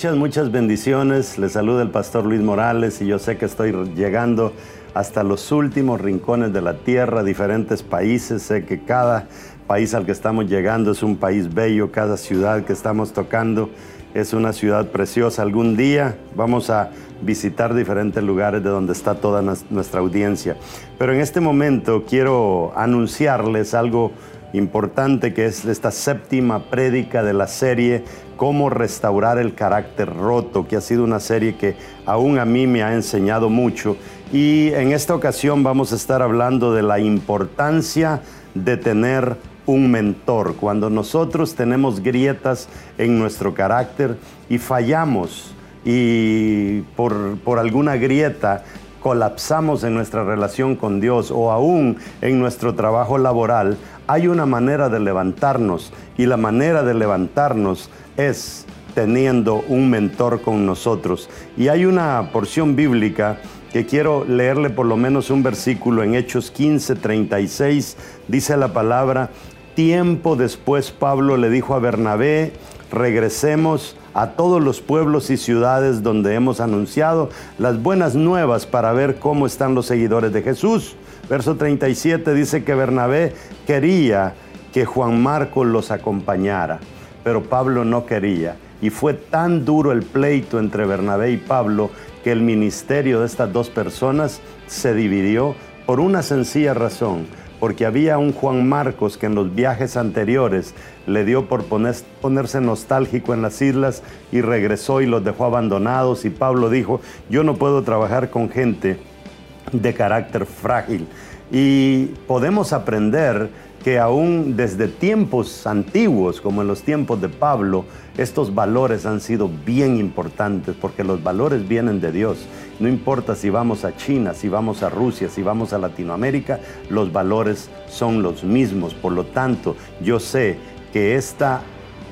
Muchas, muchas bendiciones. Les saluda el pastor Luis Morales y yo sé que estoy llegando hasta los últimos rincones de la tierra, diferentes países. Sé que cada país al que estamos llegando es un país bello, cada ciudad que estamos tocando es una ciudad preciosa. Algún día vamos a visitar diferentes lugares de donde está toda nuestra audiencia. Pero en este momento quiero anunciarles algo importante que es esta séptima prédica de la serie Cómo restaurar el carácter roto, que ha sido una serie que aún a mí me ha enseñado mucho. Y en esta ocasión vamos a estar hablando de la importancia de tener un mentor. Cuando nosotros tenemos grietas en nuestro carácter y fallamos y por, por alguna grieta colapsamos en nuestra relación con Dios o aún en nuestro trabajo laboral, hay una manera de levantarnos y la manera de levantarnos es teniendo un mentor con nosotros. Y hay una porción bíblica que quiero leerle por lo menos un versículo en Hechos 15, 36, dice la palabra, tiempo después Pablo le dijo a Bernabé, regresemos a todos los pueblos y ciudades donde hemos anunciado las buenas nuevas para ver cómo están los seguidores de Jesús. Verso 37 dice que Bernabé quería que Juan Marcos los acompañara, pero Pablo no quería. Y fue tan duro el pleito entre Bernabé y Pablo que el ministerio de estas dos personas se dividió por una sencilla razón, porque había un Juan Marcos que en los viajes anteriores le dio por ponerse nostálgico en las islas y regresó y los dejó abandonados y Pablo dijo, yo no puedo trabajar con gente de carácter frágil. Y podemos aprender que aún desde tiempos antiguos, como en los tiempos de Pablo, estos valores han sido bien importantes porque los valores vienen de Dios. No importa si vamos a China, si vamos a Rusia, si vamos a Latinoamérica, los valores son los mismos. Por lo tanto, yo sé que esta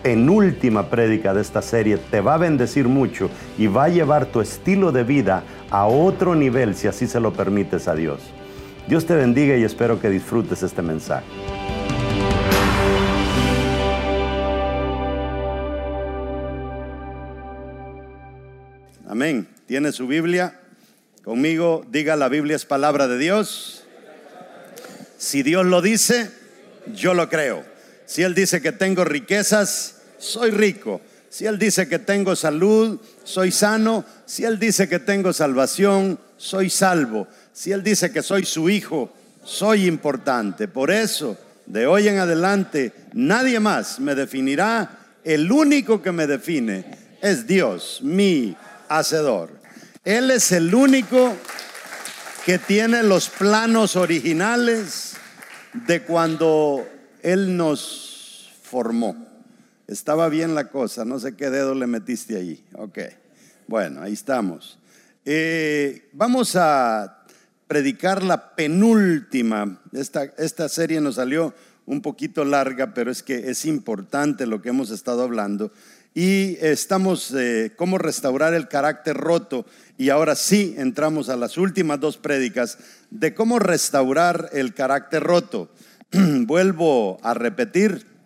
penúltima prédica de esta serie te va a bendecir mucho y va a llevar tu estilo de vida a otro nivel si así se lo permites a Dios. Dios te bendiga y espero que disfrutes este mensaje. Amén. ¿Tiene su Biblia? Conmigo diga la Biblia es palabra de Dios. Si Dios lo dice, yo lo creo. Si Él dice que tengo riquezas, soy rico. Si Él dice que tengo salud, soy sano. Si Él dice que tengo salvación, soy salvo. Si Él dice que soy su hijo, soy importante. Por eso, de hoy en adelante, nadie más me definirá. El único que me define es Dios, mi hacedor. Él es el único que tiene los planos originales de cuando Él nos formó. Estaba bien la cosa, no sé qué dedo le metiste ahí. Ok, bueno, ahí estamos. Eh, vamos a predicar la penúltima. Esta, esta serie nos salió un poquito larga, pero es que es importante lo que hemos estado hablando. Y estamos, eh, cómo restaurar el carácter roto. Y ahora sí entramos a las últimas dos prédicas de cómo restaurar el carácter roto. Vuelvo a repetir,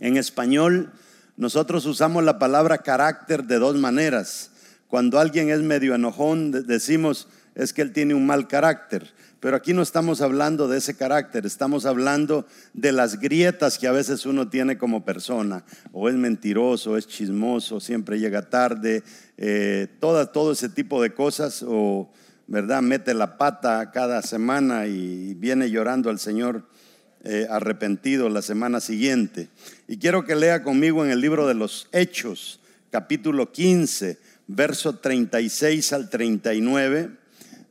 en español, nosotros usamos la palabra carácter de dos maneras. Cuando alguien es medio enojón, decimos es que él tiene un mal carácter. Pero aquí no estamos hablando de ese carácter, estamos hablando de las grietas que a veces uno tiene como persona. O es mentiroso, es chismoso, siempre llega tarde, eh, todo ese tipo de cosas. O, ¿verdad? Mete la pata cada semana y viene llorando al Señor eh, arrepentido la semana siguiente. Y quiero que lea conmigo en el libro de los Hechos, capítulo 15, verso 36 al 39.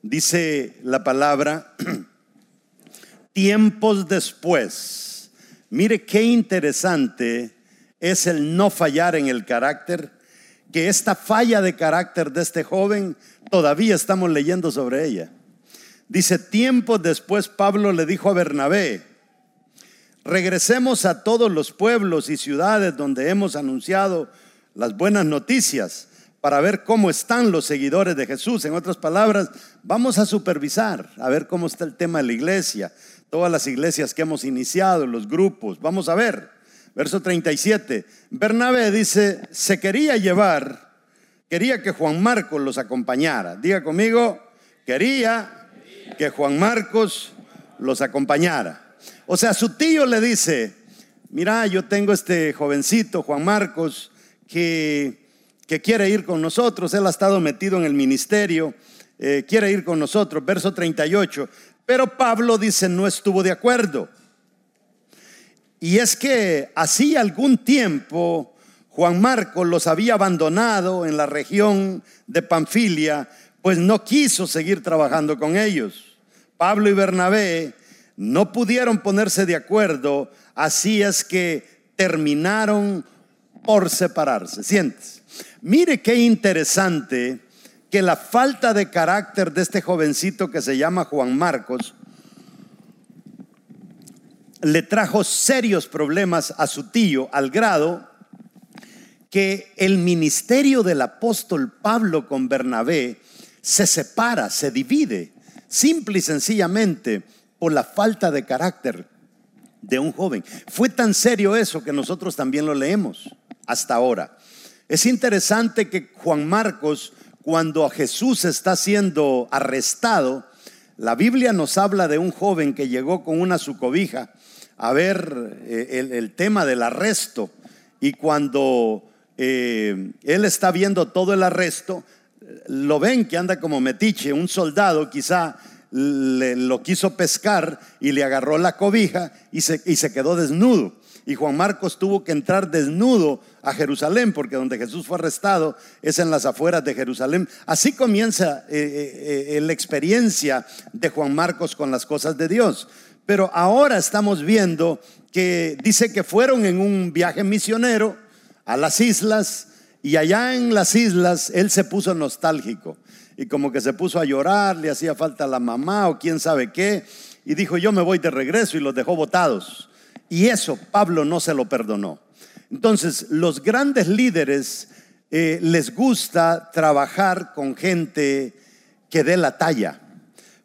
Dice la palabra, tiempos después. Mire qué interesante es el no fallar en el carácter, que esta falla de carácter de este joven todavía estamos leyendo sobre ella. Dice, tiempos después Pablo le dijo a Bernabé, Regresemos a todos los pueblos y ciudades donde hemos anunciado las buenas noticias para ver cómo están los seguidores de Jesús. En otras palabras, vamos a supervisar, a ver cómo está el tema de la iglesia, todas las iglesias que hemos iniciado, los grupos. Vamos a ver. Verso 37. Bernabé dice, se quería llevar quería que Juan Marcos los acompañara. Diga conmigo, quería que Juan Marcos los acompañara. O sea, su tío le dice, mira, yo tengo este jovencito, Juan Marcos, que, que quiere ir con nosotros, él ha estado metido en el ministerio, eh, quiere ir con nosotros, verso 38. Pero Pablo dice, no estuvo de acuerdo. Y es que así algún tiempo Juan Marcos los había abandonado en la región de Panfilia, pues no quiso seguir trabajando con ellos. Pablo y Bernabé no pudieron ponerse de acuerdo, así es que terminaron por separarse. Sientes. Mire qué interesante que la falta de carácter de este jovencito que se llama Juan Marcos le trajo serios problemas a su tío al grado que el ministerio del apóstol Pablo con Bernabé se separa, se divide, simple y sencillamente por la falta de carácter de un joven. Fue tan serio eso que nosotros también lo leemos hasta ahora. Es interesante que Juan Marcos, cuando Jesús está siendo arrestado, la Biblia nos habla de un joven que llegó con una su cobija a ver eh, el, el tema del arresto y cuando eh, él está viendo todo el arresto, lo ven que anda como metiche, un soldado quizá lo quiso pescar y le agarró la cobija y se, y se quedó desnudo. Y Juan Marcos tuvo que entrar desnudo a Jerusalén, porque donde Jesús fue arrestado es en las afueras de Jerusalén. Así comienza eh, eh, la experiencia de Juan Marcos con las cosas de Dios. Pero ahora estamos viendo que dice que fueron en un viaje misionero a las islas y allá en las islas él se puso nostálgico y como que se puso a llorar, le hacía falta la mamá o quién sabe qué, y dijo yo me voy de regreso y los dejó botados. Y eso Pablo no se lo perdonó. Entonces, los grandes líderes eh, les gusta trabajar con gente que dé la talla.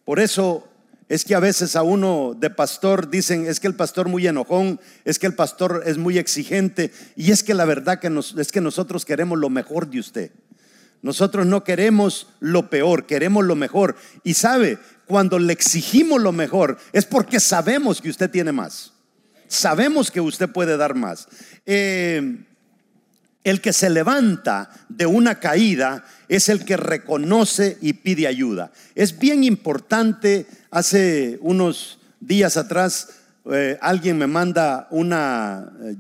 Por eso es que a veces a uno de pastor dicen, es que el pastor muy enojón, es que el pastor es muy exigente, y es que la verdad que es que nosotros queremos lo mejor de usted. Nosotros no queremos lo peor, queremos lo mejor. Y sabe, cuando le exigimos lo mejor es porque sabemos que usted tiene más. Sabemos que usted puede dar más. Eh, el que se levanta de una caída es el que reconoce y pide ayuda. Es bien importante, hace unos días atrás eh, alguien me manda una, eh,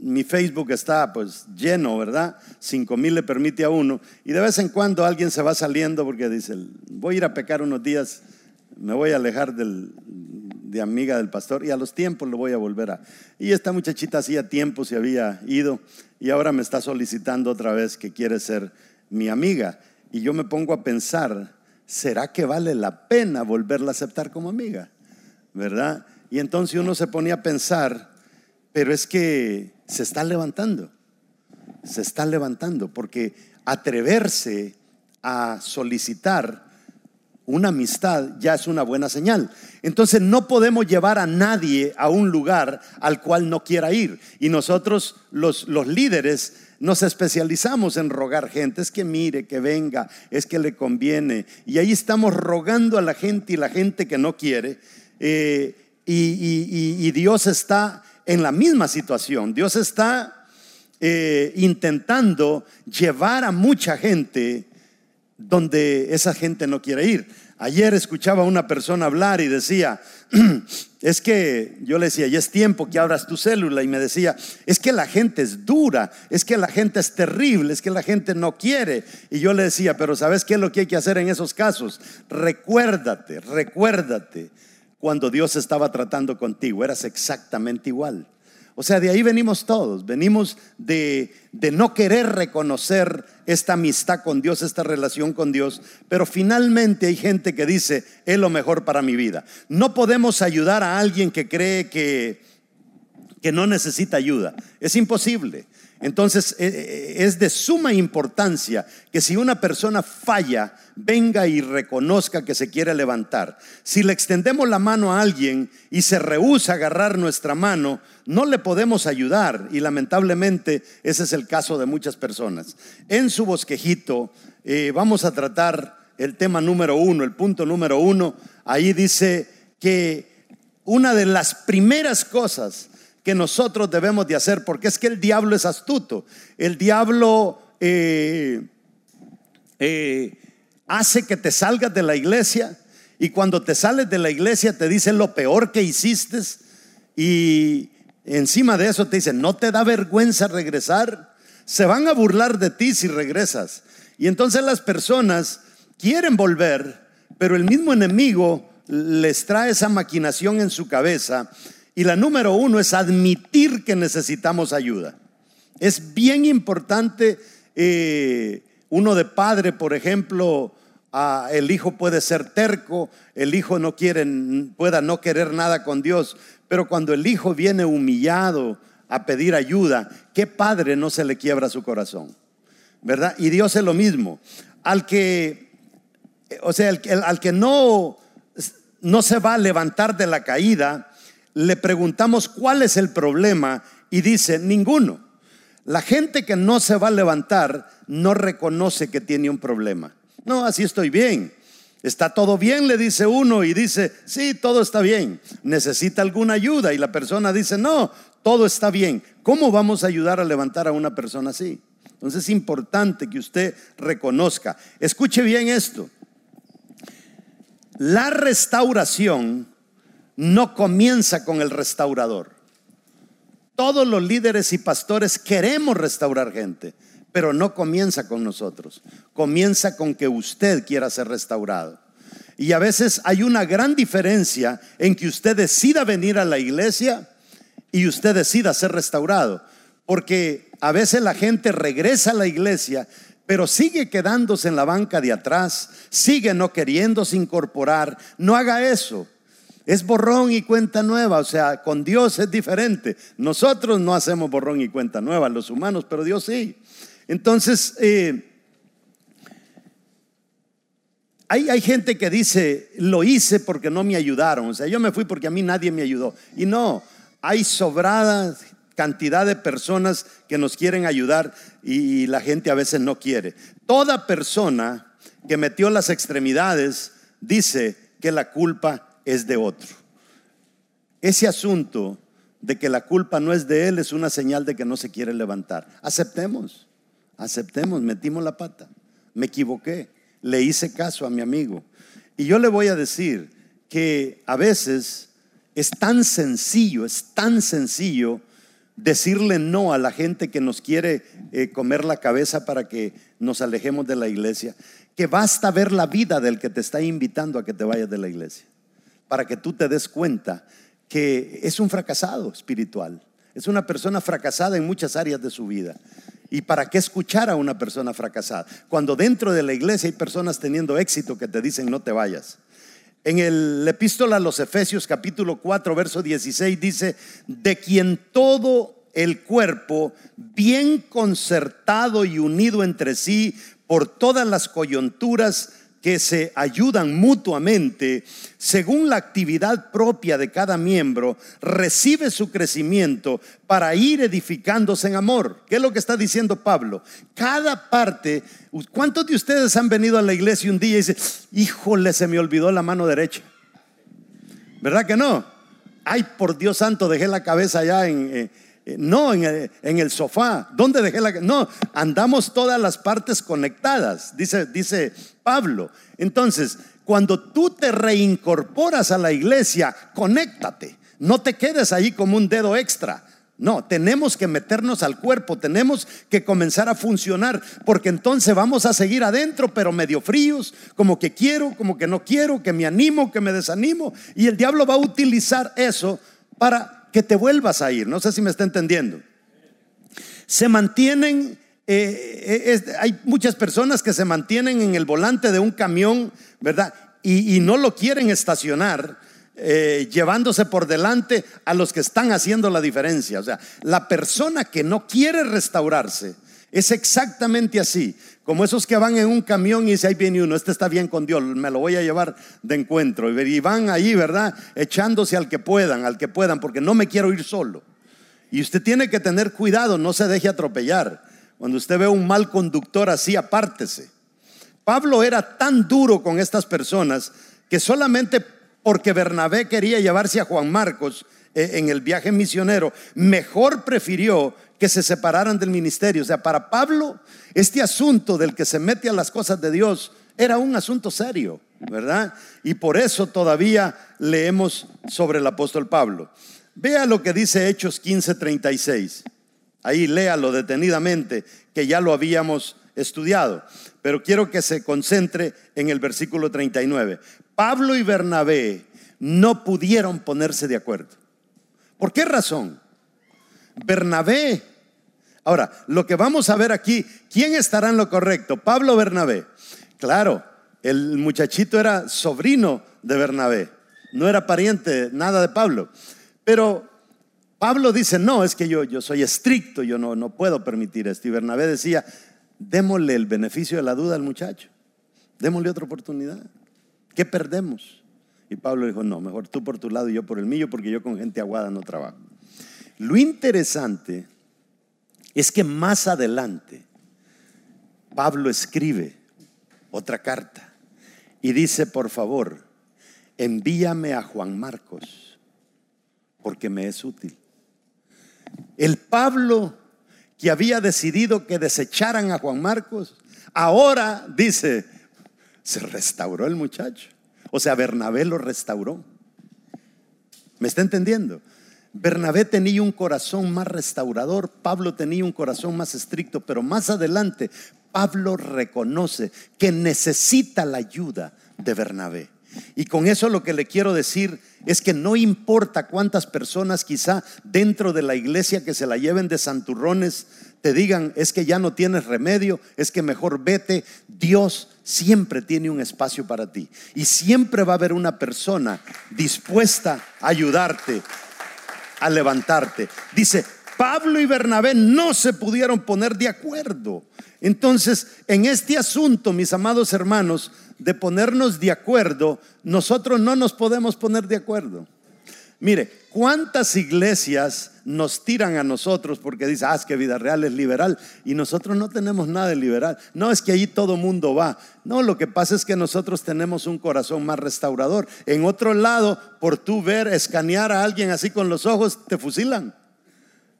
mi Facebook está pues lleno, ¿verdad? Cinco mil le permite a uno y de vez en cuando alguien se va saliendo porque dice, voy a ir a pecar unos días, me voy a alejar del, de amiga del pastor y a los tiempos lo voy a volver a... Y esta muchachita hacía tiempo se había ido y ahora me está solicitando otra vez que quiere ser mi amiga. Y yo me pongo a pensar, ¿será que vale la pena volverla a aceptar como amiga? ¿Verdad? Y entonces uno se ponía a pensar, pero es que se está levantando, se está levantando, porque atreverse a solicitar una amistad ya es una buena señal. Entonces no podemos llevar a nadie a un lugar al cual no quiera ir. Y nosotros, los, los líderes, nos especializamos en rogar gente. Es que mire, que venga, es que le conviene. Y ahí estamos rogando a la gente y la gente que no quiere. Eh, y, Dios está en la misma situación. Dios está eh, intentando llevar a mucha gente donde esa gente no quiere ir. Ayer escuchaba a una persona hablar y decía, es que yo le decía, ya es tiempo que abras tu célula y me decía, es que la gente es dura, es que la gente es terrible, es que la gente no quiere. Y yo le decía, pero ¿sabes qué es lo que hay que hacer en esos casos? Recuérdate, recuérdate cuando Dios estaba tratando contigo, eras exactamente igual. O sea, de ahí venimos todos, venimos de, de, no querer reconocer esta amistad con Dios, esta relación con Dios, pero finalmente hay gente que dice, es lo mejor para mi vida. No podemos ayudar a alguien que cree que, que no necesita ayuda, es imposible. Entonces eh, eh, es de suma importancia que si una persona falla, venga y reconozca que se quiere levantar. Si le extendemos la mano a alguien y se rehúsa a agarrar nuestra mano, no le podemos ayudar y lamentablemente ese es el caso de muchas personas. En su bosquejito eh, vamos a tratar el tema número uno, el punto número uno. Ahí dice que una de las primeras cosas que nosotros debemos de hacer, porque es que el diablo es astuto. El diablo eh, eh, hace que te salgas de la iglesia y cuando te sales de la iglesia te dice lo peor que hiciste y encima de eso te dice, no te da vergüenza regresar. Se van a burlar de ti si regresas. Y entonces las personas quieren volver, pero el mismo enemigo les trae esa maquinación en su cabeza y la número uno es admitir que necesitamos ayuda. Es bien importante, eh, uno de padre, por ejemplo, el hijo puede ser terco, el hijo no quiere, pueda no querer nada con Dios, pero cuando el hijo viene humillado a pedir ayuda, ¿qué padre no se le quiebra su corazón? ¿Verdad? Y Dios es lo mismo. Al que, o sea, al que no, no se va a levantar de la caída, le preguntamos cuál es el problema y dice, ninguno. La gente que no se va a levantar no reconoce que tiene un problema. No, así estoy bien. Está todo bien, le dice uno y dice, sí, todo está bien. Necesita alguna ayuda y la persona dice, no, todo está bien. ¿Cómo vamos a ayudar a levantar a una persona así? Entonces es importante que usted reconozca. Escuche bien esto. La restauración no comienza con el restaurador. Todos los líderes y pastores queremos restaurar gente, pero no comienza con nosotros. Comienza con que usted quiera ser restaurado. Y a veces hay una gran diferencia en que usted decida venir a la iglesia y usted decida ser restaurado. Porque a veces la gente regresa a la iglesia, pero sigue quedándose en la banca de atrás, sigue no queriéndose incorporar. No haga eso. Es borrón y cuenta nueva, o sea, con Dios es diferente. Nosotros no hacemos borrón y cuenta nueva, los humanos, pero Dios sí. Entonces, eh, hay, hay, gente que dice, lo hice porque no me ayudaron, o sea, yo me fui porque a mí nadie me ayudó. Y no, hay sobrada cantidad de personas que nos quieren ayudar y la gente a veces no quiere. Toda persona que metió las extremidades dice que la culpa es de otro. Ese asunto de que la culpa no es de él es una señal de que no se quiere levantar. Aceptemos, aceptemos, metimos la pata, me equivoqué, le hice caso a mi amigo. Y yo le voy a decir que a veces es tan sencillo, es tan sencillo decirle no a la gente que nos quiere eh, comer la cabeza para que nos alejemos de la iglesia, que basta ver la vida del que te está invitando a que te vayas de la iglesia para que tú te des cuenta que es un fracasado espiritual. Es una persona fracasada en muchas áreas de su vida. ¿Y para qué escuchar a una persona fracasada? Cuando dentro de la iglesia hay personas teniendo éxito que te dicen no te vayas. En el epístola a los Efesios capítulo 4 verso 16 dice, de quien todo el cuerpo, bien concertado y unido entre sí por todas las coyunturas, que se ayudan mutuamente según la actividad propia de cada miembro, recibe su crecimiento para ir edificándose en amor. ¿Qué es lo que está diciendo Pablo? Cada parte, ¿cuántos de ustedes han venido a la iglesia un día y dicen, híjole, se me olvidó la mano derecha? ¿Verdad que no? Ay, por Dios santo, dejé la cabeza allá en... Eh, no en el, en el, sofá. ¿Dónde dejé la.? No, andamos todas las partes conectadas, dice, dice Pablo. Entonces, cuando tú te reincorporas a la iglesia, conéctate. No te quedes ahí como un dedo extra. No, tenemos que meternos al cuerpo, tenemos que comenzar a funcionar, porque entonces vamos a seguir adentro, pero medio fríos, como que quiero, como que no quiero, que me animo, que me desanimo. Y el diablo va a utilizar eso para que te vuelvas a ir. No sé si me está entendiendo. Se mantienen, eh, eh, hay muchas personas que se mantienen en el volante de un camión, ¿verdad? Y, no lo quieren estacionar. eh, llevándose por delante a los que están haciendo la diferencia. O sea, la persona que no quiere restaurarse es exactamente así, como esos que van en un camión y dice, ahí viene uno, este está bien con Dios, me lo voy a llevar de encuentro. Y van ahí, ¿verdad? Echándose al que puedan, al que puedan, porque no me quiero ir solo. Y usted tiene que tener cuidado, no se deje atropellar. Cuando usted ve un mal conductor así, apártese. Pablo era tan duro con estas personas que solamente porque Bernabé quería llevarse a Juan Marcos eh, en el viaje misionero, mejor prefirió que se separaran del ministerio. O sea, para Pablo, este asunto del que se mete a las cosas de Dios era un asunto serio, ¿verdad? Y por eso todavía leemos sobre el apóstol Pablo. Vea lo que dice Hechos 15:36. Ahí léalo detenidamente, que ya lo habíamos estudiado. Pero quiero que se concentre en el versículo 39. Pablo y Bernabé no pudieron ponerse de acuerdo. ¿Por qué razón? Bernabé. Ahora, lo que vamos a ver aquí, ¿quién estará en lo correcto? Pablo Bernabé. Claro, el muchachito era sobrino de Bernabé, no era pariente nada de Pablo. Pero Pablo dice, no, es que yo, yo soy estricto, yo no, no puedo permitir esto. Y Bernabé decía, démosle el beneficio de la duda al muchacho, démosle otra oportunidad. ¿Qué perdemos? Y Pablo dijo, no, mejor tú por tu lado y yo por el mío, porque yo con gente aguada no trabajo. Lo interesante es que más adelante Pablo escribe otra carta y dice, por favor, envíame a Juan Marcos, porque me es útil. El Pablo que había decidido que desecharan a Juan Marcos, ahora dice, se restauró el muchacho. O sea, Bernabé lo restauró. ¿Me está entendiendo? Bernabé tenía un corazón más restaurador, Pablo tenía un corazón más estricto, pero más adelante Pablo reconoce que necesita la ayuda de Bernabé. Y con eso lo que le quiero decir es que no importa cuántas personas quizá dentro de la iglesia que se la lleven de santurrones te digan, es que ya no tienes remedio, es que mejor vete, Dios siempre tiene un espacio para ti. Y siempre va a haber una persona dispuesta a ayudarte, a levantarte. Dice, Pablo y Bernabé no se pudieron poner de acuerdo. Entonces, en este asunto, mis amados hermanos, de ponernos de acuerdo, nosotros no nos podemos poner de acuerdo. Mire, ¿cuántas iglesias nos tiran a nosotros porque dicen, ah, es que vida real es liberal y nosotros no tenemos nada de liberal? No, es que allí todo mundo va. No, lo que pasa es que nosotros tenemos un corazón más restaurador. En otro lado, por tú ver, escanear a alguien así con los ojos, te fusilan.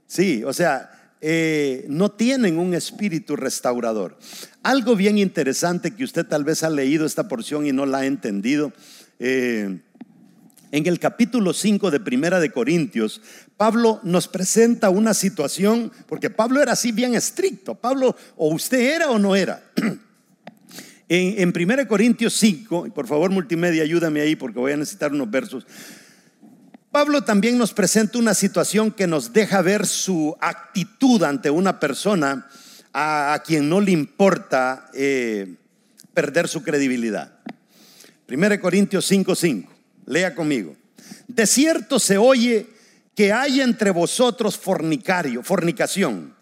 Sí, o sea, eh, no tienen un espíritu restaurador. Algo bien interesante que usted tal vez ha leído esta porción y no la ha entendido. Eh, en el capítulo 5 de Primera de Corintios, Pablo nos presenta una situación, porque Pablo era así bien estricto. Pablo, o usted era o no era. en, en Primera de Corintios 5, y por favor multimedia, ayúdame ahí porque voy a necesitar unos versos. Pablo también nos presenta una situación que nos deja ver su actitud ante una persona a, quien no le importa eh, perder su credibilidad. 1 Corintios 5:5. Lea conmigo. De cierto se oye que hay entre vosotros fornicario, fornicación.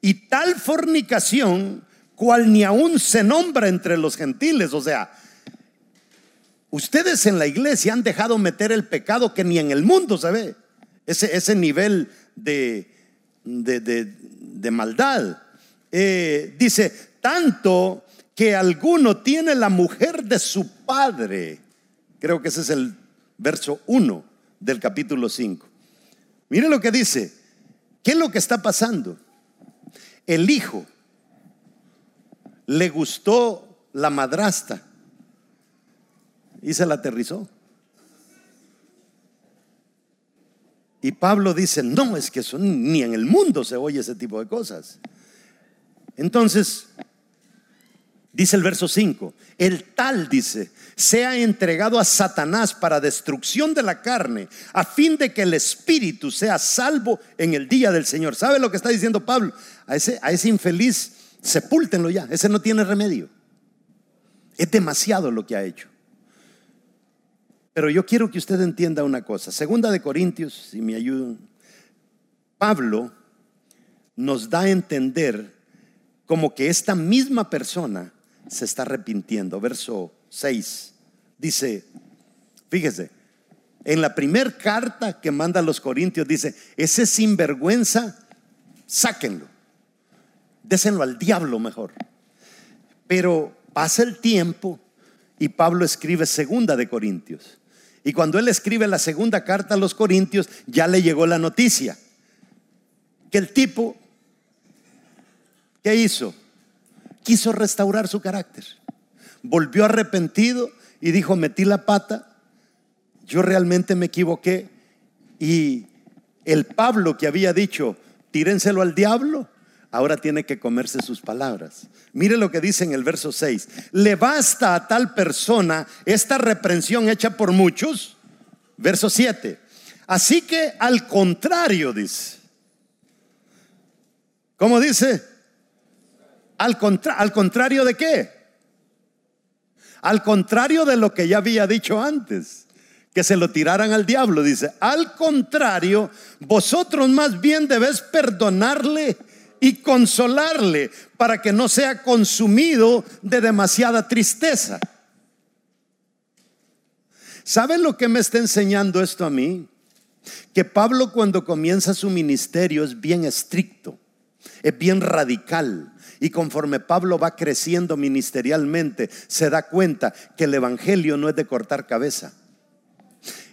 Y tal fornicación cual ni aún se nombra entre los gentiles. O sea, ustedes en la iglesia han dejado meter el pecado que ni en el mundo se ve. Ese, ese nivel de, de, maldad. Eh, dice, tanto que alguno tiene la mujer de su padre Creo que ese es el verso 1 del capítulo 5. Mire lo que dice. ¿Qué es lo que está pasando? El hijo le gustó la madrasta y se la aterrizó. Y Pablo dice, no, es que ni en el mundo se oye ese tipo de cosas. Entonces, dice el verso 5, el tal dice, sea entregado a Satanás para destrucción de la carne, a fin de que el espíritu sea salvo en el día del Señor. ¿Sabe lo que está diciendo Pablo? A ese, a ese infeliz, sepúltenlo ya, ese no tiene remedio. Es demasiado lo que ha hecho. Pero yo quiero que usted entienda una cosa. Segunda de Corintios, si me ayudan. Pablo nos da a entender como que esta misma persona se está arrepintiendo. Verso 6 dice, fíjese, en la primera carta que manda a los Corintios dice, ese sinvergüenza, sáquenlo, désenlo al diablo mejor. Pero pasa el tiempo y Pablo escribe segunda de Corintios. Y cuando él escribe la segunda carta a los Corintios, ya le llegó la noticia que el tipo, ¿qué hizo? Quiso restaurar su carácter. Volvió arrepentido y dijo, metí la pata, yo realmente me equivoqué. Y el Pablo que había dicho, tírenselo al diablo, ahora tiene que comerse sus palabras. Mire lo que dice en el verso 6. Le basta a tal persona esta reprensión hecha por muchos. Verso 7. Así que al contrario, dice. ¿Cómo dice? Al, al contrario de qué? Al contrario de lo que ya había dicho antes que se lo tiraran al diablo. Dice, al contrario, vosotros más bien debéis perdonarle y consolarle para que no sea consumido de demasiada tristeza. ¿Saben lo que me está enseñando esto a mí? Que Pablo cuando comienza su ministerio es bien estricto, es bien radical. Y conforme Pablo va creciendo ministerialmente, se da cuenta que el Evangelio no es de cortar cabeza.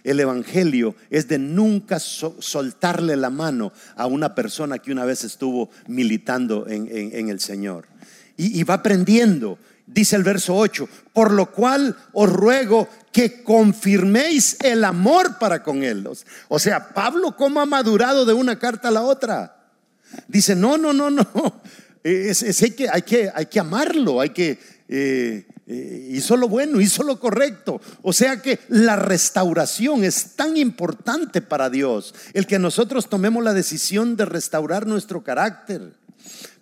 El Evangelio es de nunca soltarle la mano a una persona que una vez estuvo militando en, el Señor. Y, va aprendiendo. Dice el verso 8, por lo cual os ruego que confirméis el amor para con él. O sea, Pablo, ¿cómo ha madurado de una carta a la otra? Dice, no, no, no, no. Es, hay, que, hay, que, hay que amarlo, hay que eh, eh, hizo lo bueno, hizo lo correcto. O sea que la restauración es tan importante para Dios, el que nosotros tomemos la decisión de restaurar nuestro carácter.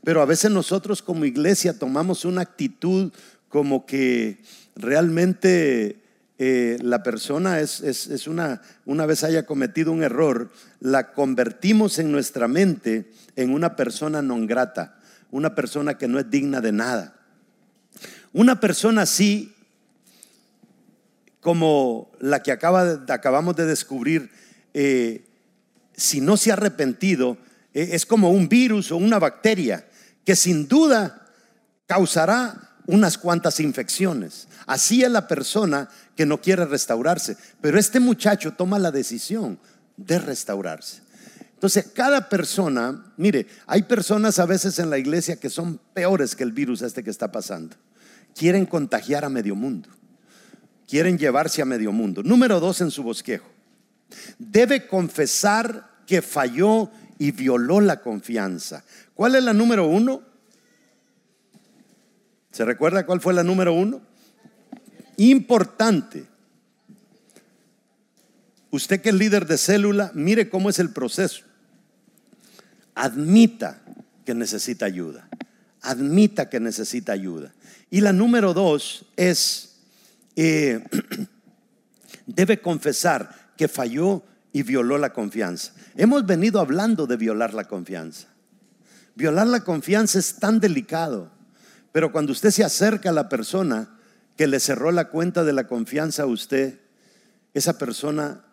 Pero a veces nosotros como iglesia tomamos una actitud como que realmente eh, la persona es, es, una, una vez haya cometido un error, la convertimos en nuestra mente en una persona non grata, una persona que no es digna de nada. Una persona así, como la que acabamos de descubrir, eh, si no se ha arrepentido, eh, es como un virus o una bacteria que sin duda causará unas cuantas infecciones. Así es la persona que no quiere restaurarse. Pero este muchacho toma la decisión de restaurarse. Entonces, cada persona, mire, hay personas a veces en la iglesia que son peores que el virus este que está pasando quieren contagiar a medio mundo. Quieren llevarse a medio mundo. Número dos en su bosquejo. Debe confesar que falló y violó la confianza. ¿Cuál es la número uno? ¿Se recuerda cuál fue la número uno? Importante. Usted que es líder de célula, mire cómo es el proceso. Admita que necesita ayuda. Admita que necesita ayuda. Y la número dos es, eh, debe confesar que falló y violó la confianza. Hemos venido hablando de violar la confianza. Violar la confianza es tan delicado, pero cuando usted se acerca a la persona que le cerró la cuenta de la confianza a usted, esa persona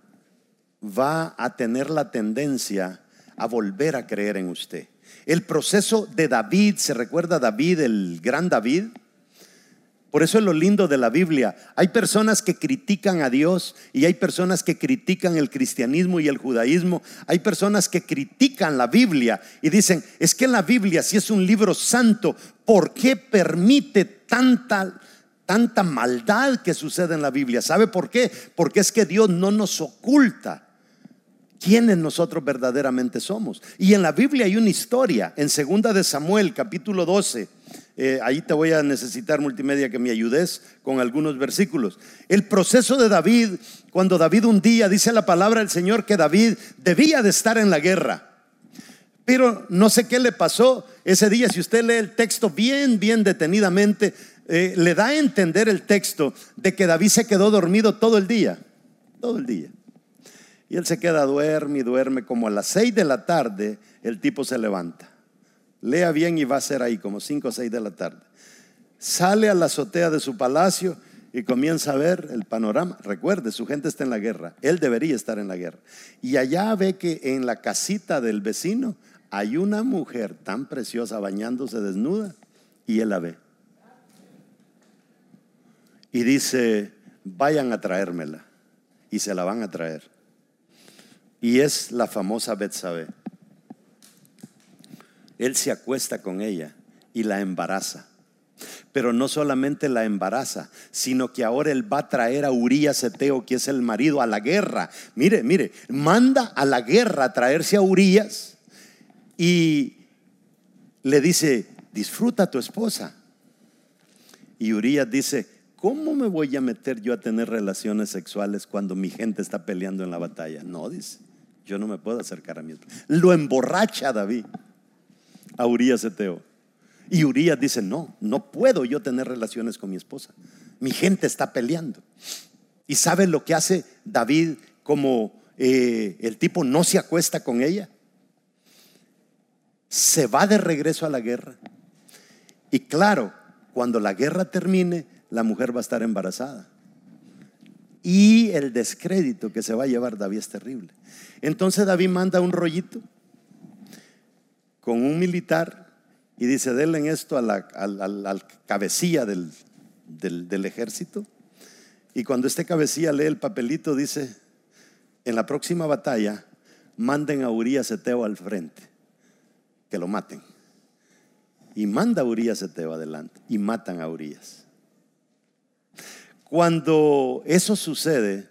va a tener la tendencia a volver a creer en usted. El proceso de David, ¿se recuerda David, el gran David? Por eso es lo lindo de la Biblia. Hay personas que critican a Dios y hay personas que critican el cristianismo y el judaísmo. Hay personas que critican la Biblia y dicen, es que la Biblia, si es un libro santo, ¿por qué permite tanta, tanta maldad que sucede en la Biblia? ¿Sabe por qué? Porque es que Dios no nos oculta quiénes nosotros verdaderamente somos. Y en la Biblia hay una historia, en segunda de Samuel, capítulo 12 eh, ahí te voy a necesitar multimedia que me ayudes con algunos versículos. El proceso de David, cuando David un día dice la palabra del Señor que David debía de estar en la guerra. Pero no sé qué le pasó ese día. Si usted lee el texto bien, bien detenidamente, eh, le da a entender el texto de que David se quedó dormido todo el día. todo el día. Y él se queda, duerme y duerme, como a las seis de la tarde el tipo se levanta. Lea bien y va a ser ahí como cinco o seis de la tarde. Sale a la azotea de su palacio y comienza a ver el panorama. Recuerde, su gente está en la guerra. Él debería estar en la guerra. Y allá ve que en la casita del vecino hay una mujer tan preciosa bañándose desnuda y él la ve. Y dice, vayan a traérmela. Y se la van a traer. Y es la famosa Betsabe. Él se acuesta con ella y la embaraza. Pero no solamente la embaraza, sino que ahora él va a traer a Urias Eteo, que es el marido, a la guerra. Mire, mire, manda a la guerra a traerse a Urias y le dice, disfruta tu esposa. Y Urias dice, ¿cómo me voy a meter yo a tener relaciones sexuales cuando mi gente está peleando en la batalla? No, dice, yo no me puedo acercar a mi esposa. Lo emborracha David a Urias Eteo. Y Urias dice, no, no puedo yo tener relaciones con mi esposa. Mi gente está peleando. ¿Y sabe lo que hace David como eh, el tipo no se acuesta con ella? Se va de regreso a la guerra. Y claro, cuando la guerra termine, la mujer va a estar embarazada. Y el descrédito que se va a llevar David es terrible. Entonces David manda un rollito con un militar y dice, denle esto a la, cabecilla del, del, ejército. Y cuando este cabecilla lee el papelito, dice, en la próxima batalla, manden a Urias Eteo al frente, que lo maten. Y manda a Urias Eteo adelante y matan a Urias. Cuando eso sucede,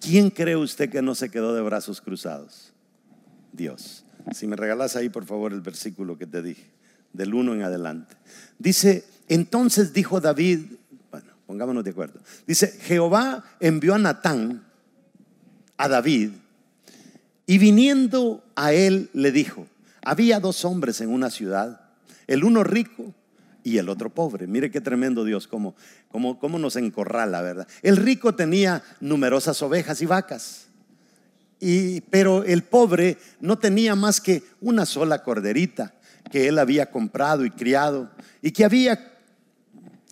¿quién cree usted que no se quedó de brazos cruzados? Dios. Si me regalas ahí, por favor, el versículo que te dije, del 1 en adelante. Dice, entonces dijo David, bueno, pongámonos de acuerdo. Dice, Jehová envió a Natán, a David, y viniendo a él le dijo, había dos hombres en una ciudad, el uno rico y el otro pobre. Mire qué tremendo Dios, cómo, cómo, cómo nos encorrala, ¿verdad? El rico tenía numerosas ovejas y vacas pero el pobre no tenía más que una sola corderita que él había comprado y criado y que había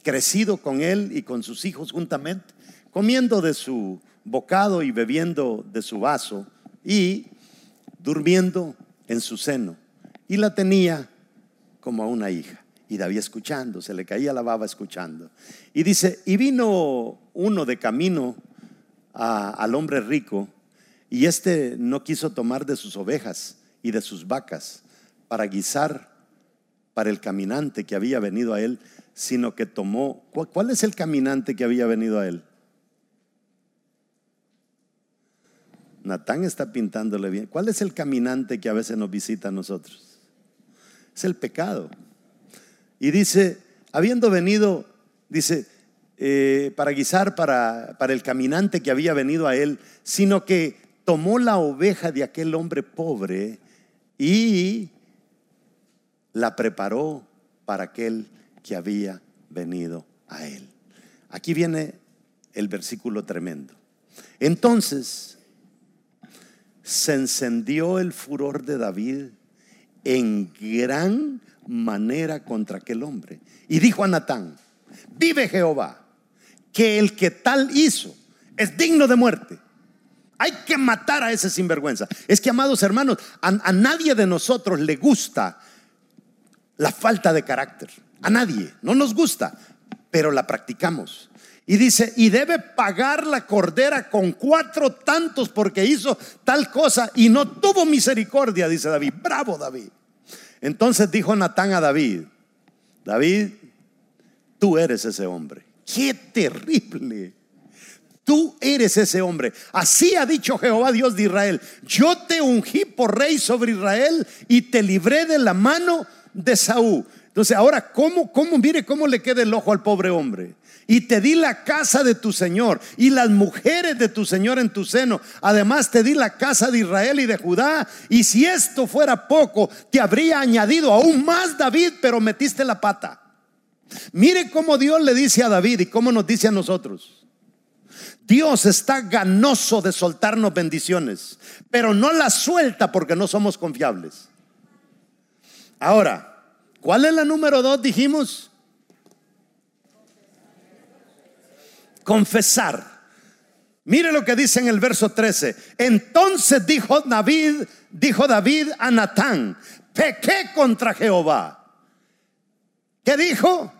crecido con él y con sus hijos juntamente, comiendo de su bocado y bebiendo de su vaso y durmiendo en su seno. Y la tenía como a una hija. Y David escuchando, se le caía la baba escuchando. Y dice, y vino uno de camino al hombre rico y este no quiso tomar de sus ovejas y de sus vacas para guisar para el caminante que había venido a él, sino que tomó... ¿Cuál es el caminante que había venido a él? Natán está pintándole bien. ¿Cuál es el caminante que a veces nos visita a nosotros? Es el pecado. Y dice, habiendo venido, dice, eh, para guisar para, para el caminante que había venido a él, sino que tomó la oveja de aquel hombre pobre y la preparó para aquel que había venido a él. Aquí viene el versículo tremendo. Entonces se encendió el furor de David en gran manera contra aquel hombre. Y dijo a Natán, vive Jehová, que el que tal hizo es digno de muerte. Hay que matar a ese sinvergüenza. Es que, amados hermanos, a, nadie de nosotros le gusta la falta de carácter. A nadie. No nos gusta, pero la practicamos. Y dice, y debe pagar la cordera con cuatro tantos porque hizo tal cosa y no tuvo misericordia, dice David. Bravo David. Entonces dijo Natán a David, David, tú eres ese hombre. Qué terrible. Tú eres ese hombre. Así ha dicho Jehová Dios de Israel. Yo te ungí por rey sobre Israel y te libré de la mano de Saúl. Entonces ahora, ¿cómo, cómo, mire cómo le queda el ojo al pobre hombre? Y te di la casa de tu Señor y las mujeres de tu Señor en tu seno. Además te di la casa de Israel y de Judá. Y si esto fuera poco, te habría añadido aún más David, pero metiste la pata. Mire cómo Dios le dice a David y cómo nos dice a nosotros. Dios está ganoso de soltarnos bendiciones, pero no las suelta porque no somos confiables. Ahora, ¿cuál es la número dos? Dijimos. Confesar. Mire lo que dice en el verso 13. Entonces dijo David, dijo David a Natán, pequé contra Jehová. ¿Qué dijo?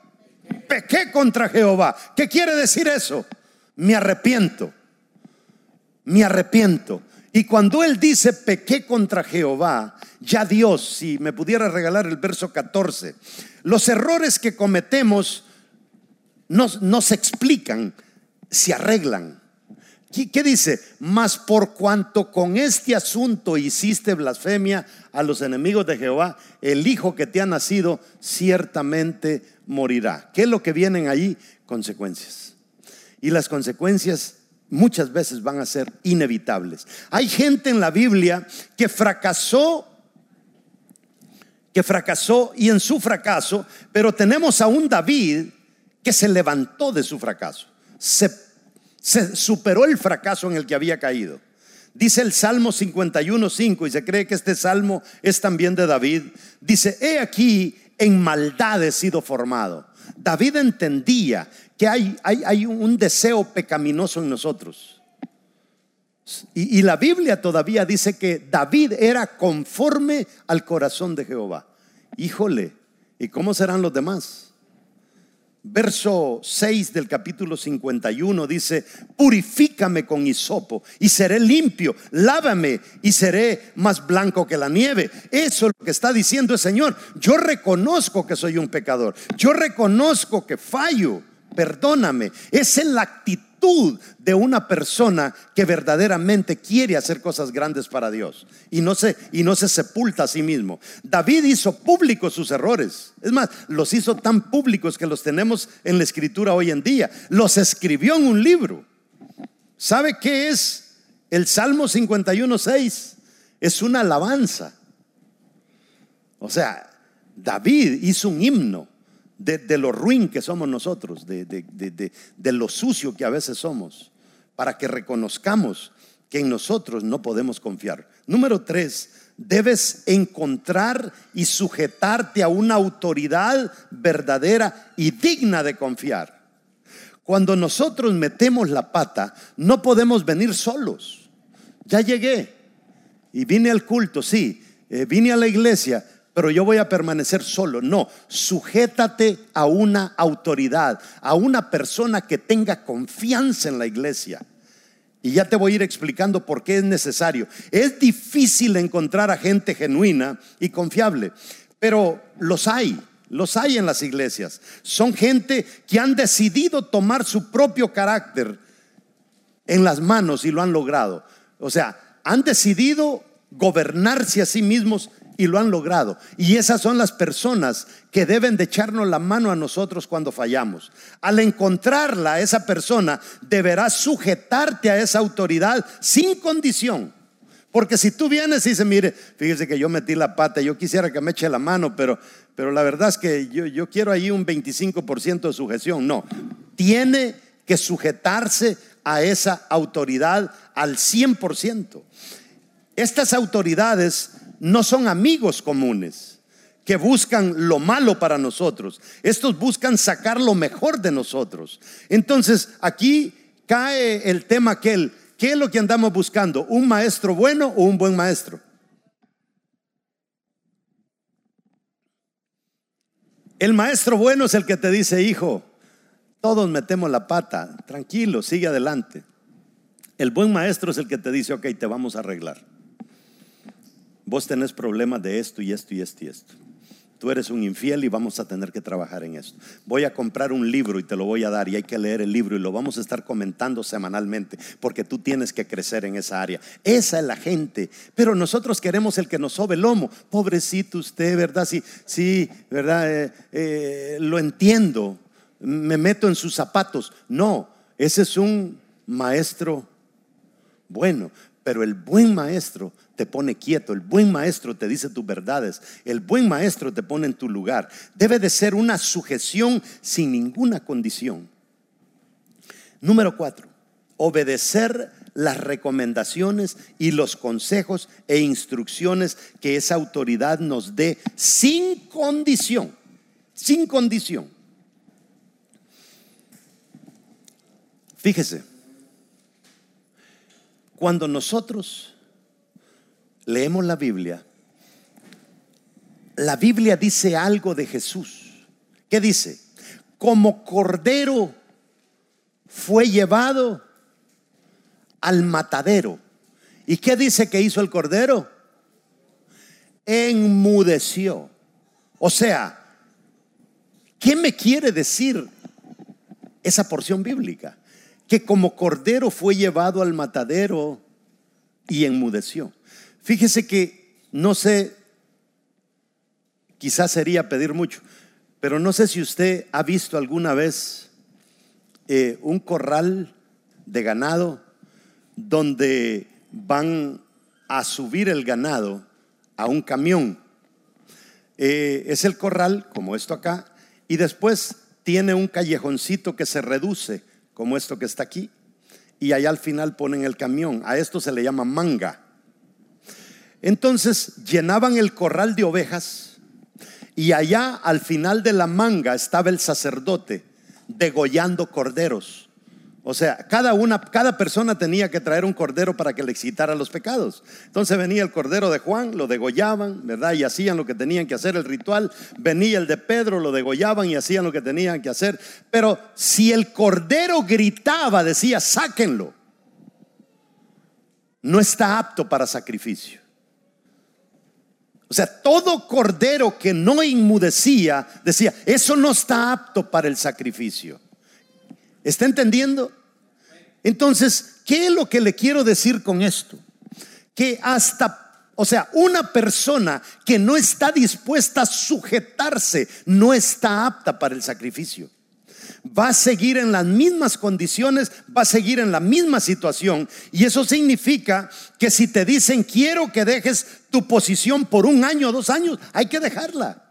Pequé contra Jehová. ¿Qué quiere decir eso? Me arrepiento. Me arrepiento. Y cuando él dice pequé contra Jehová, ya Dios, si me pudiera regalar el verso 14, los errores que cometemos no, no se explican, se arreglan. ¿Qué dice? Mas por cuanto con este asunto hiciste blasfemia a los enemigos de Jehová, el hijo que te ha nacido ciertamente morirá. ¿Qué es lo que vienen ahí? Consecuencias. Y las consecuencias muchas veces van a ser inevitables. Hay gente en la Biblia que fracasó que fracasó y en su fracaso, pero tenemos a un David que se levantó de su fracaso. Se se superó el fracaso en el que había caído. Dice el Salmo 51.5 y se cree que este salmo es también de David. Dice, he aquí, en maldad he sido formado. David entendía que hay, hay, un deseo pecaminoso en nosotros. Y, y la Biblia todavía dice que David era conforme al corazón de Jehová. Híjole, ¿y cómo serán los demás? Verso 6 del capítulo 51 dice, purifícame con hisopo y seré limpio, lávame y seré más blanco que la nieve. Eso es lo que está diciendo el Señor. Yo reconozco que soy un pecador, yo reconozco que fallo, perdóname. Esa es la actitud de una persona que verdaderamente quiere hacer cosas grandes para Dios y no se y no se sepulta a sí mismo. David hizo públicos sus errores. Es más, los hizo tan públicos que los tenemos en la escritura hoy en día. Los escribió en un libro. ¿Sabe qué es el Salmo 51:6? Es una alabanza. O sea, David hizo un himno de, lo ruin que somos nosotros, de, de lo sucio que a veces somos, para que reconozcamos que en nosotros no podemos confiar. Número tres, debes encontrar y sujetarte a una autoridad verdadera y digna de confiar. Cuando nosotros metemos la pata, no podemos venir solos. Ya llegué y vine al culto, sí, eh, vine a la iglesia, pero yo voy a permanecer solo. No, sujétate a una autoridad, a una persona que tenga confianza en la iglesia. Y ya te voy a ir explicando por qué es necesario. Es difícil encontrar a gente genuina y confiable, pero los hay, los hay en las iglesias. Son gente que han decidido tomar su propio carácter en las manos y lo han logrado. O sea, han decidido gobernarse a sí mismos y lo han logrado. Y esas son las personas que deben de echarnos la mano a nosotros cuando fallamos. Al encontrarla, esa persona deberá sujetarte a esa autoridad sin condición. Porque si tú vienes y dices, mire, fíjese que yo metí la pata, yo quisiera que me eche la mano, pero, pero la verdad es que yo, yo quiero ahí un 25% de sujeción. No, tiene que sujetarse a esa autoridad al 100%. Estas autoridades no son amigos comunes que buscan lo malo para nosotros. Estos buscan sacar lo mejor de nosotros. Entonces, aquí cae el tema aquel, ¿qué es lo que andamos buscando? ¿Un maestro bueno o un buen maestro? El maestro bueno es el que te dice, hijo, todos metemos la pata, tranquilo, sigue adelante. El buen maestro es el que te dice, ok, te vamos a arreglar vos tenés problemas de esto y esto y esto y esto. Tú eres un infiel y vamos a tener que trabajar en esto. Voy a comprar un libro y te lo voy a dar y hay que leer el libro y lo vamos a estar comentando semanalmente porque tú tienes que crecer en esa área. Esa es la gente. Pero nosotros queremos el que nos sobe el lomo. Pobrecito usted, ¿verdad? Sí, sí, ¿verdad? Eh, eh, lo entiendo. Me meto en sus zapatos. No, ese es un maestro bueno. Pero el buen maestro te pone quieto, el buen maestro te dice tus verdades, el buen maestro te pone en tu lugar. Debe de ser una sujeción sin ninguna condición. Número cuatro, obedecer las recomendaciones y los consejos e instrucciones que esa autoridad nos dé sin condición, sin condición. Fíjese, cuando nosotros leemos la Biblia, la Biblia dice algo de Jesús. ¿Qué dice? Como cordero fue llevado al matadero. ¿Y qué dice que hizo el cordero? Enmudeció. O sea, ¿qué me quiere decir esa porción bíblica? Que como cordero fue llevado al matadero y enmudeció. Fíjese que no sé, quizás sería pedir mucho, pero no sé si usted ha visto alguna vez eh, un corral de ganado donde van a subir el ganado a un camión. Eh, es el corral, como esto acá, y después tiene un callejoncito que se reduce, como esto que está aquí, y allá al final ponen el camión. A esto se le llama manga. Entonces llenaban el corral de ovejas y allá al final de la manga estaba el sacerdote degollando corderos o sea, cada una, cada persona tenía que traer un cordero para que le excitara los pecados. Entonces venía el cordero de Juan, lo degollaban, ¿verdad? Y hacían lo que tenían que hacer, el ritual. Venía el de Pedro, lo degollaban y hacían lo que tenían que hacer. Pero si el cordero gritaba, decía, sáquenlo. No está apto para sacrificio. O sea, todo cordero que no inmudecía, decía, eso no está apto para el sacrificio. ¿Está entendiendo? Entonces, ¿qué es lo que le quiero decir con esto? Que hasta, o sea, una persona que no está dispuesta a sujetarse, no está apta para el sacrificio. Va a seguir en las mismas condiciones, va a seguir en la misma situación. Y eso significa que si te dicen quiero que dejes tu posición por un año o dos años, hay que dejarla.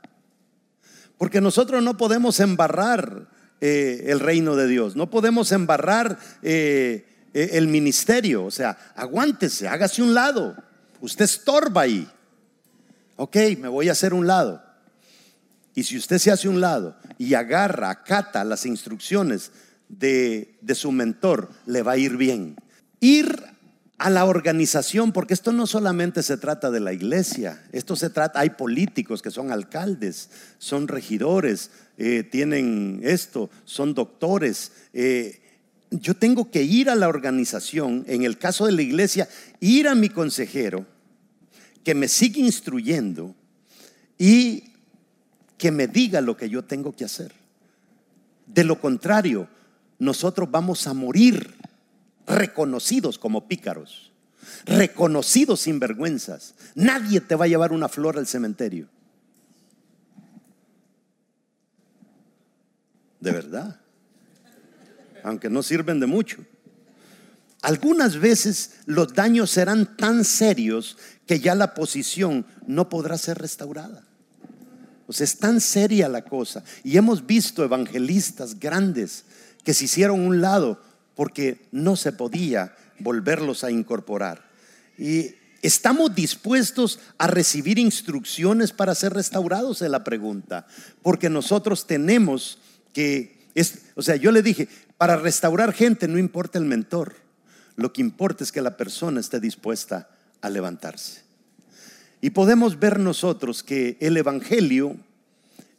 Porque nosotros no podemos embarrar eh, el reino de Dios. No podemos embarrar eh, eh, el ministerio. O sea, aguántese, hágase un lado. Usted estorba ahí. Ok, me voy a hacer un lado. Y si usted se hace un lado y agarra, acata las instrucciones de, de su mentor, le va a ir bien. Ir a la organización, porque esto no solamente se trata de la iglesia, esto se trata, hay políticos que son alcaldes, son regidores, eh, tienen esto, son doctores. Eh, yo tengo que ir a la organización, en el caso de la iglesia, ir a mi consejero, que me siga instruyendo y que me diga lo que yo tengo que hacer. De lo contrario, nosotros vamos a morir reconocidos como pícaros, reconocidos sin vergüenzas. Nadie te va a llevar una flor al cementerio. De verdad. Aunque no sirven de mucho. Algunas veces los daños serán tan serios que ya la posición no podrá ser restaurada. Sea, es tan seria la cosa. Y hemos visto evangelistas grandes que se hicieron un lado porque no se podía volverlos a incorporar. Y estamos dispuestos a recibir instrucciones para ser restaurados, es la pregunta, porque nosotros tenemos que, o sea, yo le dije, para restaurar gente no importa el mentor, lo que importa es que la persona esté dispuesta a levantarse. Y podemos ver nosotros que el Evangelio,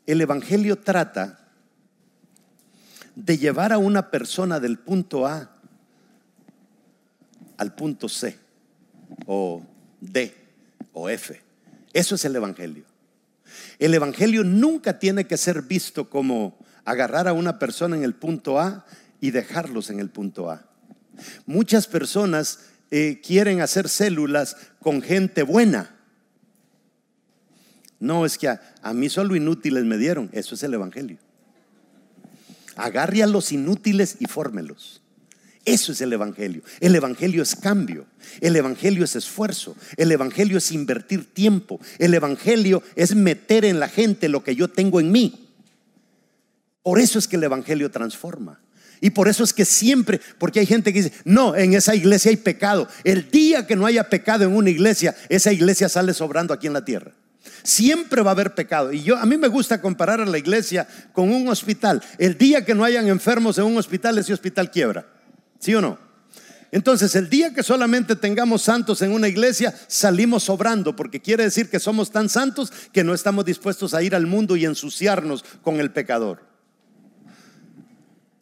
el Evangelio trata de llevar a una persona del punto A al punto C o D o F. Eso es el Evangelio. El Evangelio nunca tiene que ser visto como agarrar a una persona en el punto A y dejarlos en el punto A. Muchas personas eh, quieren hacer células con gente buena. No, es que a mí solo inútiles me dieron. Eso es el Evangelio. Agarre a los inútiles y fórmelos. Eso es el Evangelio. El Evangelio es cambio. El Evangelio es esfuerzo. El Evangelio es invertir tiempo. El Evangelio es meter en la gente lo que yo tengo en mí. Por eso es que el Evangelio transforma. Y por eso es que siempre, porque hay gente que dice, no, en esa iglesia hay pecado. El día que no haya pecado en una iglesia, esa iglesia sale sobrando aquí en la tierra. Siempre va a haber pecado. Y yo a mí me gusta comparar a la iglesia con un hospital. El día que no hayan enfermos en un hospital, ese hospital quiebra. ¿Sí o no? Entonces, el día que solamente tengamos santos en una iglesia, salimos sobrando, porque quiere decir que somos tan santos que no estamos dispuestos a ir al mundo y ensuciarnos con el pecador.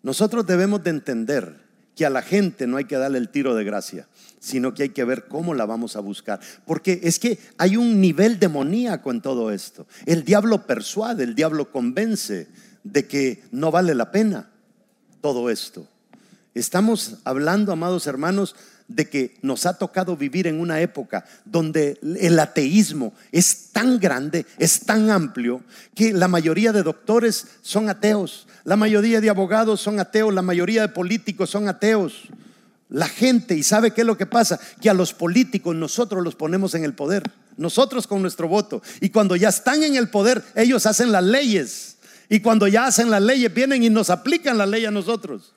Nosotros debemos de entender que a la gente no hay que darle el tiro de gracia, sino que hay que ver cómo la vamos a buscar. Porque es que hay un nivel demoníaco en todo esto. El diablo persuade, el diablo convence de que no vale la pena todo esto. Estamos hablando, amados hermanos, de que nos ha tocado vivir en una época donde el ateísmo es tan grande, es tan amplio, que la mayoría de doctores son ateos, la mayoría de abogados son ateos, la mayoría de políticos son ateos. La gente, y sabe qué es lo que pasa, que a los políticos nosotros los ponemos en el poder, nosotros con nuestro voto, y cuando ya están en el poder, ellos hacen las leyes, y cuando ya hacen las leyes, vienen y nos aplican la ley a nosotros.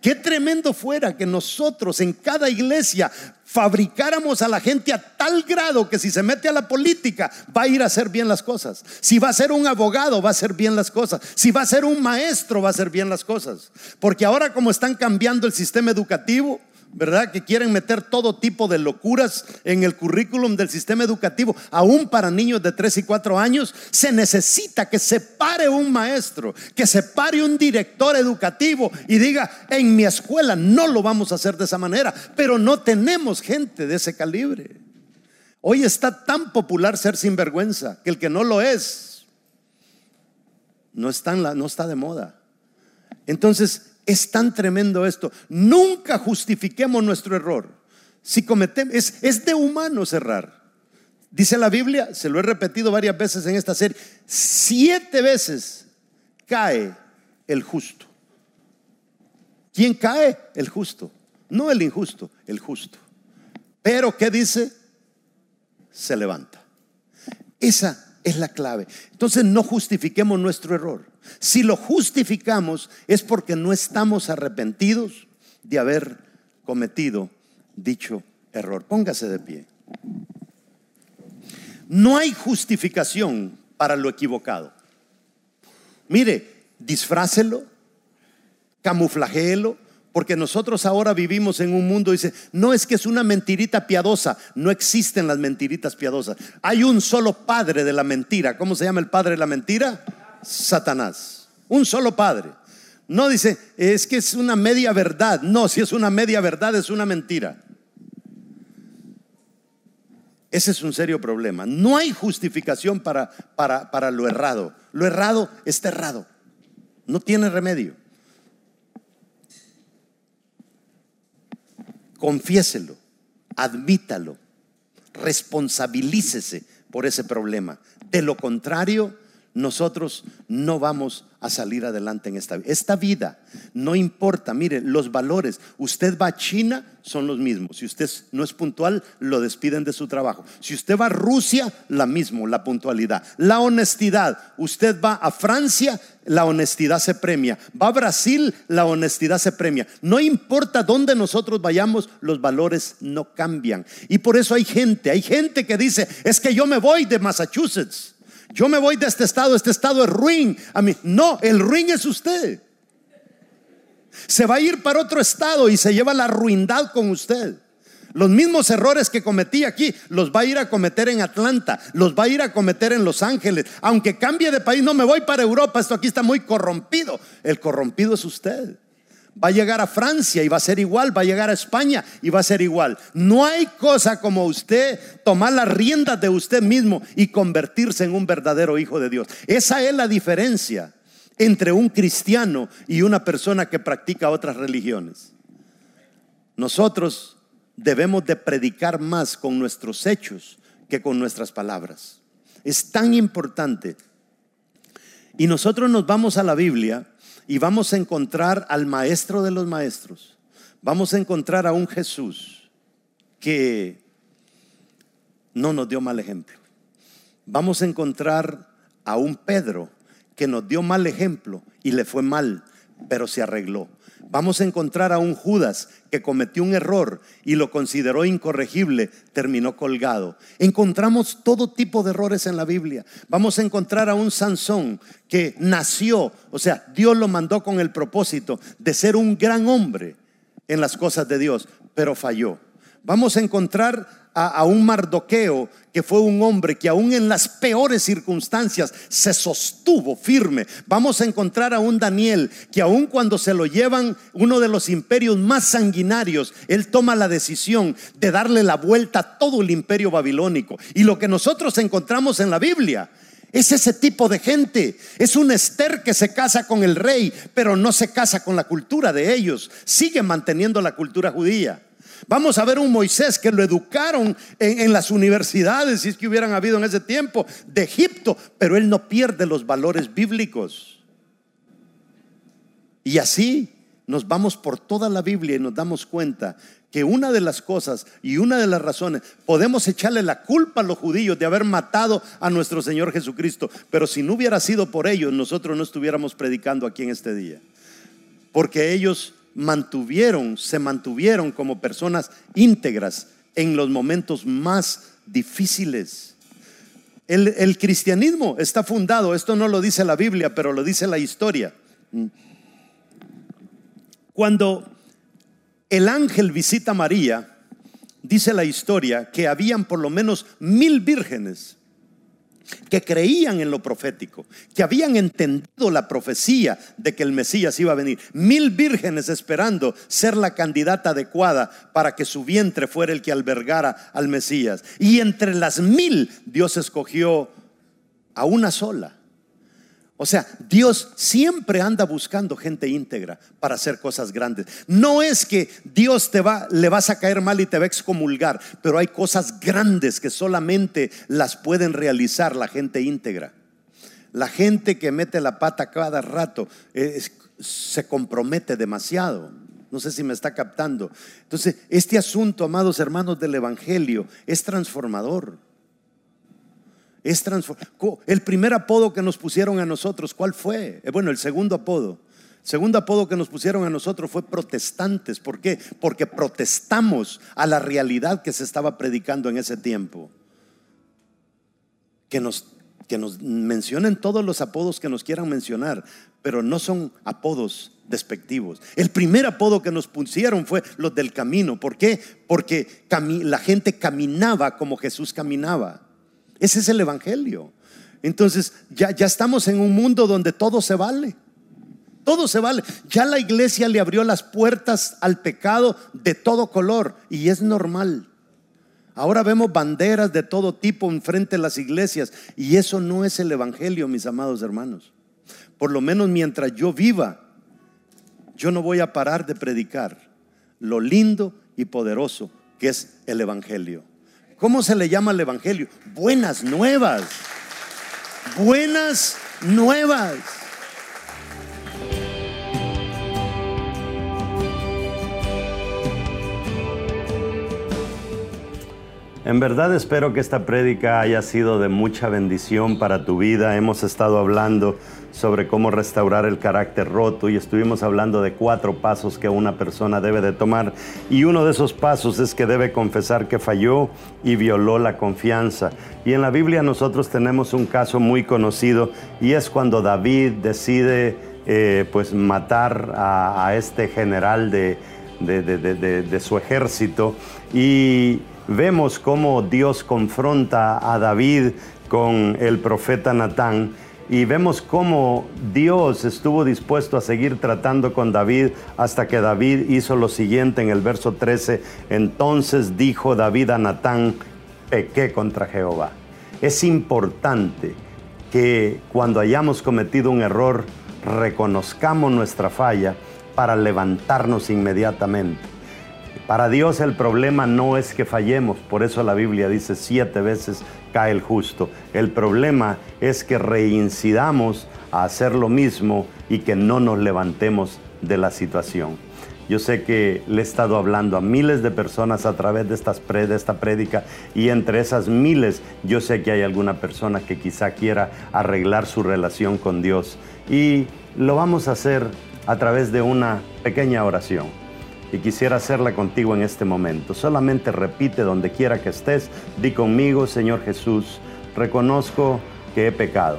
Qué tremendo fuera que nosotros en cada iglesia fabricáramos a la gente a tal grado que si se mete a la política va a ir a hacer bien las cosas. Si va a ser un abogado va a hacer bien las cosas. Si va a ser un maestro va a hacer bien las cosas. Porque ahora como están cambiando el sistema educativo, ¿verdad? Que quieren meter todo tipo de locuras en el currículum del sistema educativo, aún para niños de 3 y 4 años, se necesita que se pare un maestro, que se pare un director educativo y diga, en mi escuela no lo vamos a hacer de esa manera, pero no tenemos gente de ese calibre. Hoy está tan popular ser sinvergüenza que el que no lo es no está, no está de moda. Entonces, es tan tremendo esto. Nunca justifiquemos nuestro error. Si cometemos, es, es de humano cerrar. Dice la Biblia, se lo he repetido varias veces en esta serie, siete veces cae el justo. ¿Quién cae? El justo. No el injusto, el justo. Pero ¿qué dice? Se levanta. Esa es la clave. Entonces no justifiquemos nuestro error. Si lo justificamos es porque no estamos arrepentidos de haber cometido dicho error. Póngase de pie. No hay justificación para lo equivocado. Mire, disfrácelo, camuflajéelo, porque nosotros ahora vivimos en un mundo, dice, no es que es una mentirita piadosa, no existen las mentiritas piadosas. Hay un solo padre de la mentira. ¿Cómo se llama el padre de la mentira? Satanás. Un solo padre. No dice, es que es una media verdad. No, si es una media verdad, es una mentira. Ese es un serio problema. No hay justificación para, para, para lo errado. Lo errado está errado. No tiene remedio. Confiéselo, admítalo, responsabilícese por ese problema. De lo contrario, nosotros no vamos a salir adelante en esta vida. Esta vida no importa, mire, los valores. Usted va a China, son los mismos. Si usted no es puntual, lo despiden de su trabajo. Si usted va a Rusia, la mismo, la puntualidad. La honestidad. Usted va a Francia, la honestidad se premia. Va a Brasil, la honestidad se premia. No importa dónde nosotros vayamos, los valores no cambian. Y por eso hay gente, hay gente que dice, es que yo me voy de Massachusetts. Yo me voy de este estado, este estado es ruin. A mí, no, el ruin es usted. Se va a ir para otro estado y se lleva la ruindad con usted. Los mismos errores que cometí aquí los va a ir a cometer en Atlanta, los va a ir a cometer en Los Ángeles. Aunque cambie de país, no me voy para Europa, esto aquí está muy corrompido. El corrompido es usted. Va a llegar a Francia y va a ser igual, va a llegar a España y va a ser igual. No hay cosa como usted tomar las riendas de usted mismo y convertirse en un verdadero hijo de Dios. Esa es la diferencia entre un cristiano y una persona que practica otras religiones. Nosotros debemos de predicar más con nuestros hechos que con nuestras palabras. Es tan importante. Y nosotros nos vamos a la Biblia y vamos a encontrar al maestro de los maestros. Vamos a encontrar a un Jesús que no nos dio mal ejemplo. Vamos a encontrar a un Pedro que nos dio mal ejemplo y le fue mal, pero se arregló. Vamos a encontrar a un Judas que cometió un error y lo consideró incorregible, terminó colgado. Encontramos todo tipo de errores en la Biblia. Vamos a encontrar a un Sansón que nació, o sea, Dios lo mandó con el propósito de ser un gran hombre en las cosas de Dios, pero falló. Vamos a encontrar a, un Mardoqueo que fue un hombre que aún en las peores circunstancias se sostuvo firme. Vamos a encontrar a un Daniel que aún cuando se lo llevan uno de los imperios más sanguinarios, él toma la decisión de darle la vuelta a todo el imperio babilónico. Y lo que nosotros encontramos en la Biblia es ese tipo de gente. Es un Esther que se casa con el rey, pero no se casa con la cultura de ellos. Sigue manteniendo la cultura judía. Vamos a ver un Moisés que lo educaron en, las universidades, si es que hubieran habido en ese tiempo, de Egipto, pero él no pierde los valores bíblicos. Y así nos vamos por toda la Biblia y nos damos cuenta que una de las cosas y una de las razones, podemos echarle la culpa a los judíos de haber matado a nuestro Señor Jesucristo, pero si no hubiera sido por ellos, nosotros no estuviéramos predicando aquí en este día. Porque ellos mantuvieron, se mantuvieron como personas íntegras en los momentos más difíciles. El, el, cristianismo está fundado, esto no lo dice la Biblia, pero lo dice la historia. Cuando el ángel visita a María, dice la historia que habían por lo menos mil vírgenes que creían en lo profético, que habían entendido la profecía de que el Mesías iba a venir. Mil vírgenes esperando ser la candidata adecuada para que su vientre fuera el que albergara al Mesías. Y entre las mil Dios escogió a una sola o sea, Dios siempre anda buscando gente íntegra para hacer cosas grandes. No es que Dios te va, le vas a caer mal y te va a excomulgar, pero hay cosas grandes que solamente las pueden realizar la gente íntegra. La gente que mete la pata cada rato se compromete demasiado. No sé si me está captando. Entonces, este asunto, amados hermanos del Evangelio, es transformador. Es El primer apodo que nos pusieron a nosotros, ¿cuál fue? Eh, bueno, el segundo apodo. El segundo apodo que nos pusieron a nosotros fue protestantes. ¿Por qué? Porque protestamos a la realidad que se estaba predicando en ese tiempo. Que nos, que nos mencionen todos los apodos que nos quieran mencionar, pero no son apodos despectivos. El primer apodo que nos pusieron fue los del camino. ¿Por qué? Porque la gente caminaba como Jesús caminaba. Ese es el Evangelio. Entonces, ya, ya estamos en un mundo donde todo se vale. Todo se vale. Ya la iglesia le abrió las puertas al pecado de todo color y es normal. Ahora vemos banderas de todo tipo enfrente de las iglesias y eso no es el Evangelio, mis amados hermanos. Por lo menos mientras yo viva, yo no voy a parar de predicar lo lindo y poderoso que es el Evangelio. ¿Cómo se le llama al Evangelio? Buenas nuevas. Buenas nuevas. En verdad espero que esta prédica haya sido de mucha bendición para tu vida. Hemos estado hablando sobre cómo restaurar el carácter roto y estuvimos hablando de cuatro pasos que una persona debe de tomar y uno de esos pasos es que debe confesar que falló y violó la confianza. Y en la Biblia nosotros tenemos un caso muy conocido y es cuando David decide eh, pues matar a, este general de, de su ejército y vemos cómo Dios confronta a David con el profeta Natán y vemos cómo Dios estuvo dispuesto a seguir tratando con David hasta que David hizo lo siguiente en el verso 13. Entonces dijo David a Natán, pequé contra Jehová. Es importante que cuando hayamos cometido un error reconozcamos nuestra falla para levantarnos inmediatamente. Para Dios el problema no es que fallemos, por eso la Biblia dice siete veces cae el justo. El problema es que reincidamos a hacer lo mismo y que no nos levantemos de la situación. Yo sé que le he estado hablando a miles de personas a través de, estas de esta prédica y entre esas miles yo sé que hay alguna persona que quizá quiera arreglar su relación con Dios y lo vamos a hacer a través de una pequeña oración. Y quisiera hacerla contigo en este momento. Solamente repite donde quiera que estés, di conmigo, Señor Jesús, reconozco que he pecado.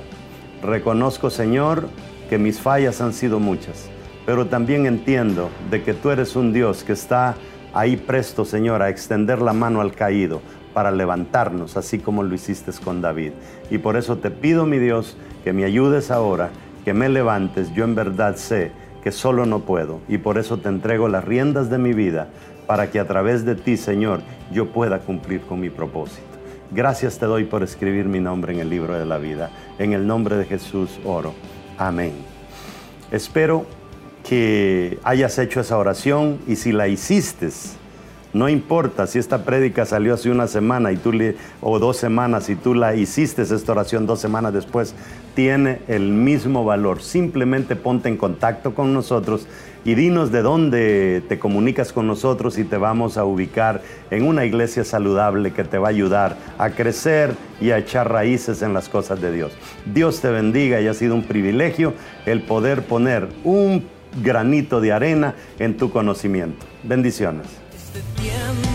Reconozco, Señor, que mis fallas han sido muchas, pero también entiendo de que tú eres un Dios que está ahí presto, Señor, a extender la mano al caído para levantarnos, así como lo hiciste con David. Y por eso te pido, mi Dios, que me ayudes ahora, que me levantes. Yo en verdad sé que solo no puedo y por eso te entrego las riendas de mi vida para que a través de ti, Señor, yo pueda cumplir con mi propósito. Gracias te doy por escribir mi nombre en el libro de la vida. En el nombre de Jesús oro. Amén. Espero que hayas hecho esa oración y si la hiciste, no importa si esta prédica salió hace una semana y tú le, o dos semanas y tú la hiciste esta oración dos semanas después, tiene el mismo valor. Simplemente ponte en contacto con nosotros y dinos de dónde te comunicas con nosotros y te vamos a ubicar en una iglesia saludable que te va a ayudar a crecer y a echar raíces en las cosas de Dios. Dios te bendiga y ha sido un privilegio el poder poner un granito de arena en tu conocimiento. Bendiciones. Este